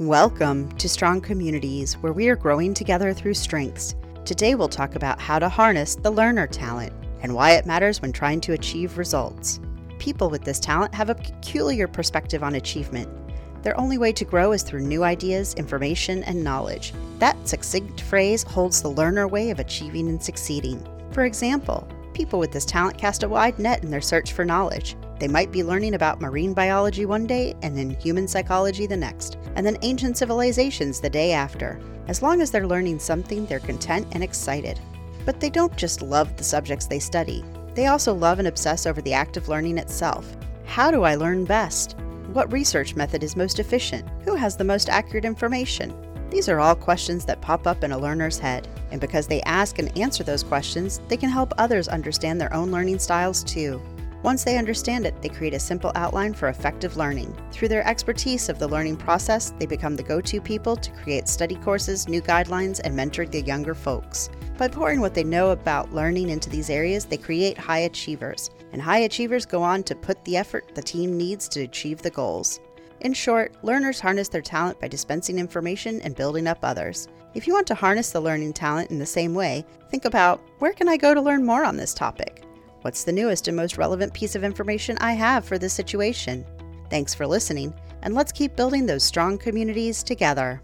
Welcome to Strong Communities, where we are growing together through strengths. Today we'll talk about how to harness the learner talent and why it matters when trying to achieve results. People with this talent have a peculiar perspective on achievement. Their only way to grow is through new ideas, information, and knowledge. That succinct phrase holds the learner way of achieving and succeeding. For example, people with this talent cast a wide net in their search for knowledge. They might be learning about marine biology one day and then human psychology the next, and then ancient civilizations the day after. As long as they're learning something, they're content and excited. But they don't just love the subjects they study, they also love and obsess over the act of learning itself. How do I learn best? What research method is most efficient? Who has the most accurate information? These are all questions that pop up in a learner's head, and because they ask and answer those questions, they can help others understand their own learning styles too. Once they understand it, they create a simple outline for effective learning. Through their expertise of the learning process, they become the go to people to create study courses, new guidelines, and mentor the younger folks. By pouring what they know about learning into these areas, they create high achievers. And high achievers go on to put the effort the team needs to achieve the goals. In short, learners harness their talent by dispensing information and building up others. If you want to harness the learning talent in the same way, think about where can I go to learn more on this topic? What's the newest and most relevant piece of information I have for this situation? Thanks for listening, and let's keep building those strong communities together.